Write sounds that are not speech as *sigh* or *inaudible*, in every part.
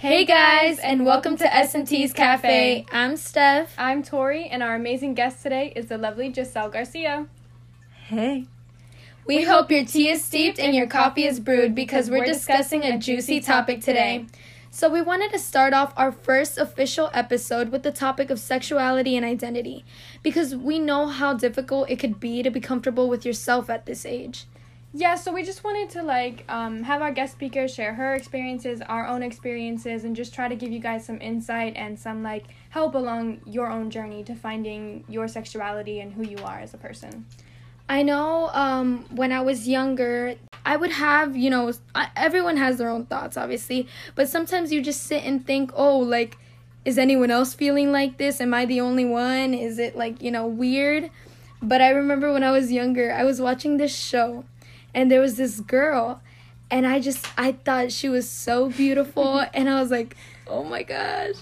Hey guys, and welcome to S&T's Cafe. I'm Steph. I'm Tori, and our amazing guest today is the lovely Giselle Garcia. Hey. We hope your tea is steeped and your coffee is brewed because we're discussing a juicy topic today. So, we wanted to start off our first official episode with the topic of sexuality and identity because we know how difficult it could be to be comfortable with yourself at this age. Yeah, so we just wanted to like um, have our guest speaker share her experiences, our own experiences, and just try to give you guys some insight and some like help along your own journey to finding your sexuality and who you are as a person. I know um, when I was younger, I would have, you know, everyone has their own thoughts, obviously, but sometimes you just sit and think, oh, like, is anyone else feeling like this? Am I the only one? Is it like, you know, weird? But I remember when I was younger, I was watching this show and there was this girl and I just I thought she was so beautiful *laughs* and I was like, "Oh my gosh."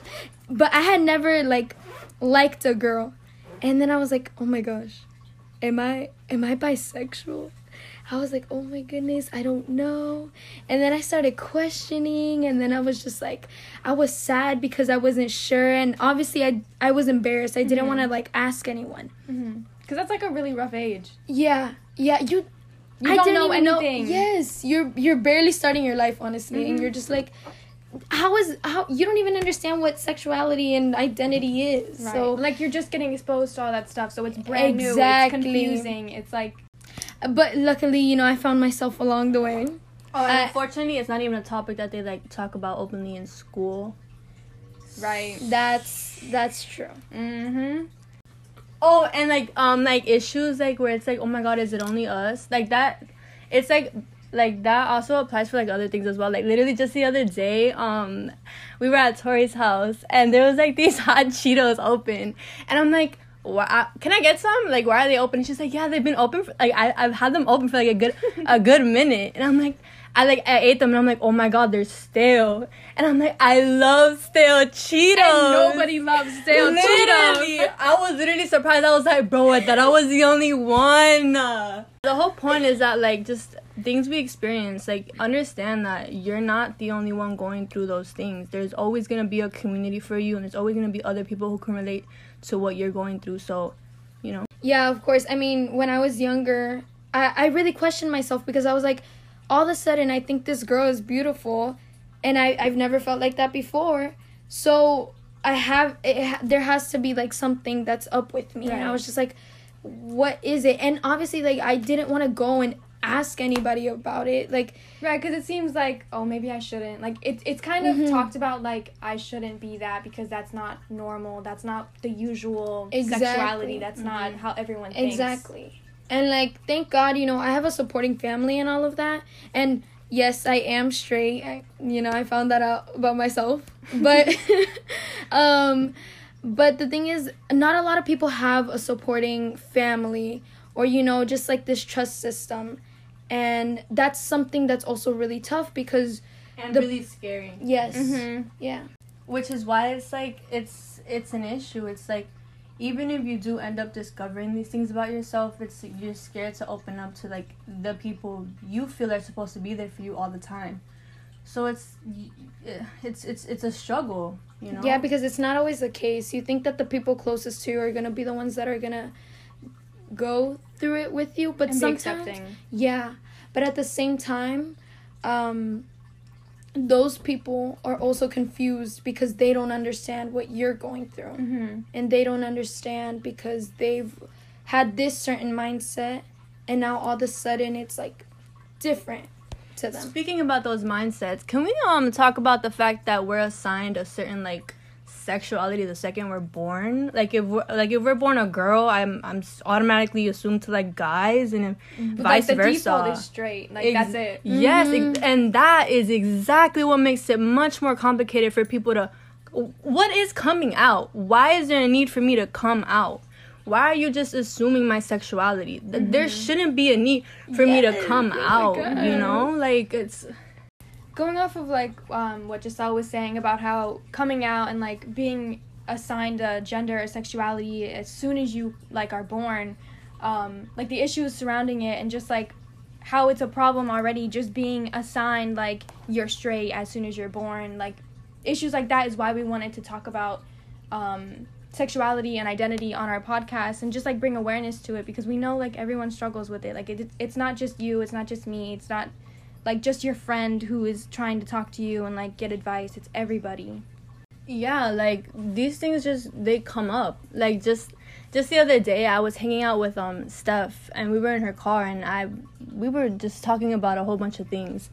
But I had never like liked a girl. And then I was like, "Oh my gosh. Am I am I bisexual?" I was like, "Oh my goodness, I don't know." And then I started questioning and then I was just like I was sad because I wasn't sure and obviously I I was embarrassed. I didn't mm-hmm. want to like ask anyone. Mm-hmm. Because that's like a really rough age. Yeah. Yeah, you You I don't didn't know anything. Yes, you're you're barely starting your life, honestly, and you're just like, how is how you don't even understand what sexuality and identity is. Right. So, like you're just getting exposed to all that stuff, so it's brand new. Exactly. It's confusing. It's like but luckily, you know, I found myself along the way. Oh, Uh, unfortunately, it's not even a topic that they like talk about openly in school. right. That's that's true. Mm-hmm. Oh, and like um like issues like where it's like oh my god is it only us like that, it's like like that also applies for like other things as well. Like literally just the other day, um, we were at Tori's house and there was like *laughs* these hot Cheetos open, and I'm like. Why, can I get some? Like, why are they open? And she's like, yeah, they've been open for like I I've had them open for like a good a good minute, and I'm like, I like I ate them and I'm like, oh my god, they're stale, and I'm like, I love stale Cheetos. And nobody loves stale Literally, Cheetos. I was literally surprised. I was like, bro, I thought I was the only one. The whole point is that like just things we experience, like understand that you're not the only one going through those things. There's always gonna be a community for you, and there's always gonna be other people who can relate to what you're going through. So, you know. Yeah, of course. I mean, when I was younger, I, I really questioned myself because I was like, all of a sudden, I think this girl is beautiful, and I, I've never felt like that before. So I have, it, there has to be like something that's up with me. And I was just like, what is it? And obviously, like, I didn't want to go and ask anybody about it. Like, Right, because it seems like oh maybe I shouldn't. Like it's it's kind of Mhm. talked about like I shouldn't be that because that's not normal. That's not the usual Exactly. sexuality. That's not how everyone thinks. Exactly. And like thank God, you know, I have a supporting family and all of that. And yes, I am straight. I, you know, I found that out about myself. *laughs* But *laughs* um but the thing is not a lot of people have a supporting family or you know, just like this trust system. And that's something that's also really tough because And The- really scary. yes. Mm-hmm. Yeah. which is why it's like it's it's an issue it's like even if you do end up discovering these things about yourself it's you're scared to open up to like the people you feel are supposed to be there for you all the time so it's it's it's it's a struggle you know Yeah, because it's not always the case. You think that the people closest to you are gonna be the ones that are gonna go through it with you, but And be sometimes, accepting. yeah. But at the same time, um, those people are also confused because they don't understand what you're going through, Mm-hmm. and they don't understand because they've had this certain mindset, and now all of a sudden it's like different to them. speaking about those mindsets can we um talk about the fact that we're assigned a certain like sexuality the second we're born like if we're like if we're born a girl i'm i'm automatically assumed to like guys and if But, vice like the versa default is straight. Like Ex- that's it. Yes, Mhm. ex- and that is exactly what makes it much more complicated for people to. What is coming out? Why is there a need for me to come out? Why are you just assuming my sexuality? Th- There shouldn't be a need for me to come oh out. You know, like it's. Going off of like um, what Giselle was saying about how coming out and like being assigned a gender or sexuality as soon as you like are born, um, like the issues surrounding it and just like how it's a problem already just being assigned like you're straight as soon as you're born like issues like that is why we wanted to talk about um, sexuality and identity on our podcast and just like bring awareness to it because we know like everyone struggles with it. Like it, it's not just you it's not just me it's not like just your friend who is trying to talk to you and like get advice. It's everybody. Yeah like these things just they come up. Like just just the other day i was hanging out with um steph and we were in her car and i we were just talking about a whole bunch of things.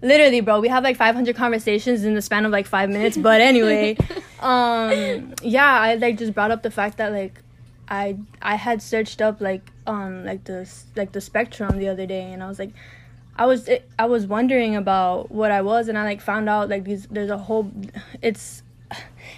Literally bro we have like 500 conversations in the span of like five minutes but *laughs* anyway um yeah i like just brought up the fact that like i i had searched up like um like the like the spectrum the other day and i was like I was I was wondering about what I was and I like found out like these there's a whole it's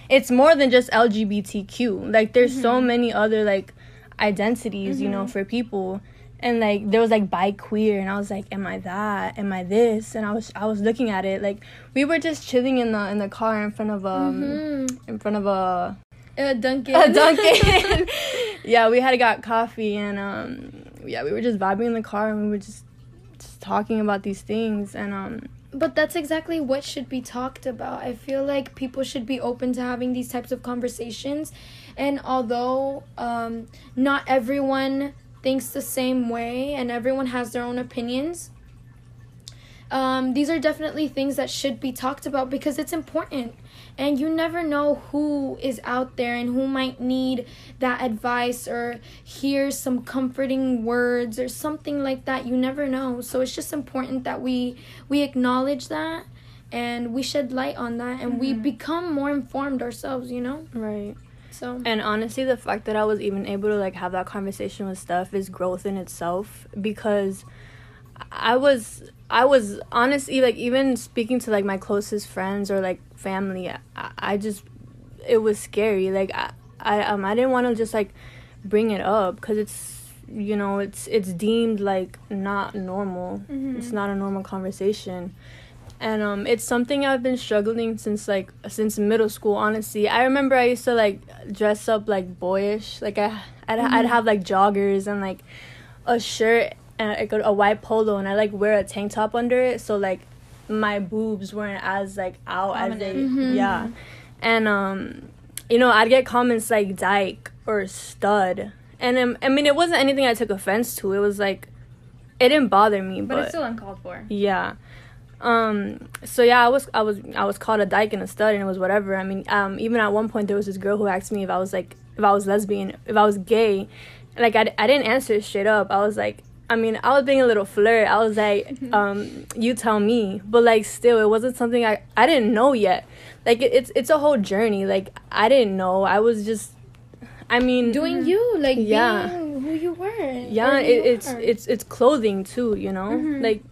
it's more than just LGBTQ. Like there's mm-hmm. so many other like identities, mm-hmm. you know, mm-hmm. for people. And like there was like bi queer and I was like, Am I that? Am I this? And I was I was looking at it. Like we were just chilling in the in the car in front of um mm-hmm. in front of a a Dunkin'. *laughs* A Dunkin'. *laughs* yeah, we had got coffee and um yeah, we were just vibing in the car and we were just talking about these things and um but that's exactly what should be talked about. I feel like people should be open to having these types of conversations. And although um, not everyone thinks the same way and everyone has their own opinions, um, these are definitely things that should be talked about because it's important. And you never know who is out there and who might need that advice or hear some comforting words or something like that. You never know. So it's just important that we we acknowledge that and we shed light on that and mm-hmm. we become more informed ourselves you know? Right. So and honestly the fact that i was even able to like have that conversation with Steph is growth in itself because i was I was honestly like even speaking to like my closest friends or like family, I, I just it was scary. Like I, I um I didn't want to just like bring it up because it's you know it's it's deemed like not normal. Mm-hmm. It's not a normal conversation. And um, it's something I've been struggling since like since middle school. Honestly, I remember I used to like dress up like boyish. Like I, I'd, mm-hmm. I'd have like joggers and like a shirt and like a, a white polo and I like wear a tank top under it so like my boobs weren't as like out Prominent. as they mm-hmm. yeah. And um you know I'd get comments like dyke or stud. And um, I mean it wasn't anything I took offense to. It was like it didn't bother me but, but it's still uncalled for. Yeah. Um so yeah I was I was I was called a dyke and a stud and it was whatever. I mean um even at one point there was this girl who asked me if I was like if I was lesbian if I was gay. Like I, I didn't answer straight up. I was like I mean, I was being a little flirt. I was like, mm-hmm. *laughs* um, you tell me. But like still it wasn't something I I didn't know yet. Like it, it's it's a whole journey. Like I didn't know. I was just I mean doing you like yeah. who you were. Yeah, it, it's it's it's clothing too, you know? Mm-hmm. Like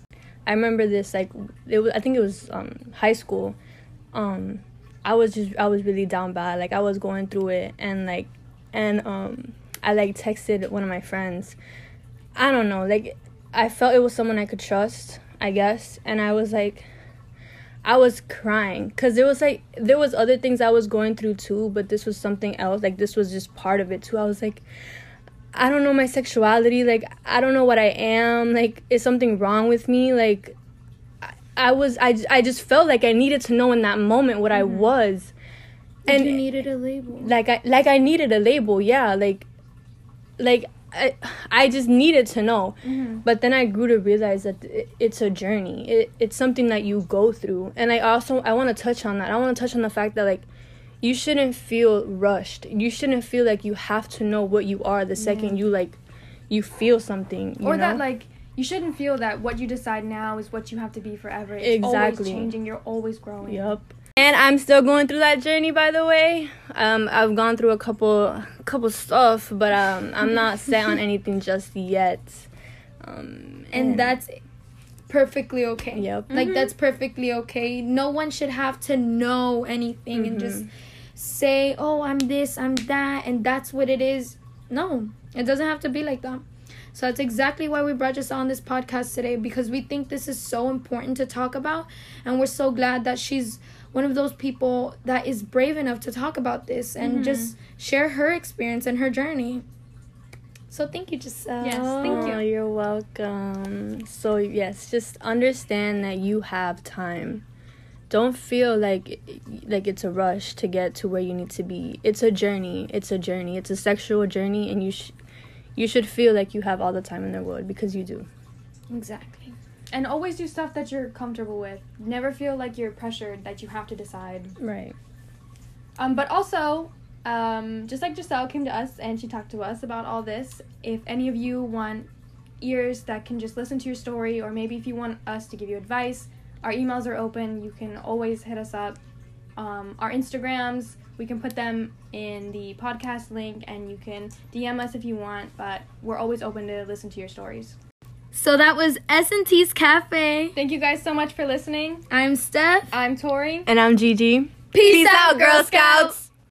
I remember this like it was I think it was um high school. Um I was just I was really down bad. Like I was going through it and like and um I like texted one of my friends I don't know, like I felt it was someone I could trust, I guess, and I was like I was crying cuz there was like there was other things I was going through too, but this was something else. Like this was just part of it too. I was like I don't know my sexuality, like I don't know what I am, like is something wrong with me? Like I, I was I I just felt like I needed to know in that moment what mm-hmm. I was. And you needed a label. Like I like I needed a label, yeah, like like I, I just needed to know. Mm-hmm. But then I grew to realize that it, it's a journey. It, it's something that you go through. And I also I want to touch on that. I want to touch on the fact that like you shouldn't feel rushed. You shouldn't feel like you have to know what you are the second you like you feel something. You or know? that like you shouldn't feel that what you decide now is what you have to be forever. It's exactly. always changing. You're always growing. Yep. And I'm still going through that journey, by the way. Um, I've gone through a couple, couple stuff, but um, I'm not set on anything just yet. Um, and, and that's perfectly okay. Yep. Like mm-hmm. that's perfectly okay. No one should have to know anything mm-hmm. and just mm-hmm. say, "Oh, I'm this, I'm that," and that's what it is. No, it doesn't have to be like that. So that's exactly why we brought you on this podcast today because we think this is so important to talk about, and we're so glad that she's one of those people that is brave enough to talk about this and mm-hmm. just share her experience and her journey. So thank you, Giselle. Yes, thank you. Oh, you're welcome. So yes, just understand that you have time don't feel like like it's a rush to get to where you need to be. It's a journey. It's a journey. It's a sexual journey, and you sh- you should feel like you have all the time in the world because you do. Exactly. And always do stuff that you're comfortable with. Never feel like you're pressured that you have to decide. Right. Um, but also, um, just like Giselle came to us and she talked to us about all this, if any of you want ears that can just listen to your story, or maybe if you want us to give you advice, our emails are open. You can always hit us up. Um, our Instagrams, we can put them in the podcast link, and you can DM us if you want. But we're always open to listen to your stories. So that was S&T's Cafe. Thank you guys so much for listening. I'm Steph. I'm Tori. And I'm Gigi. Peace, out, Girl Scouts.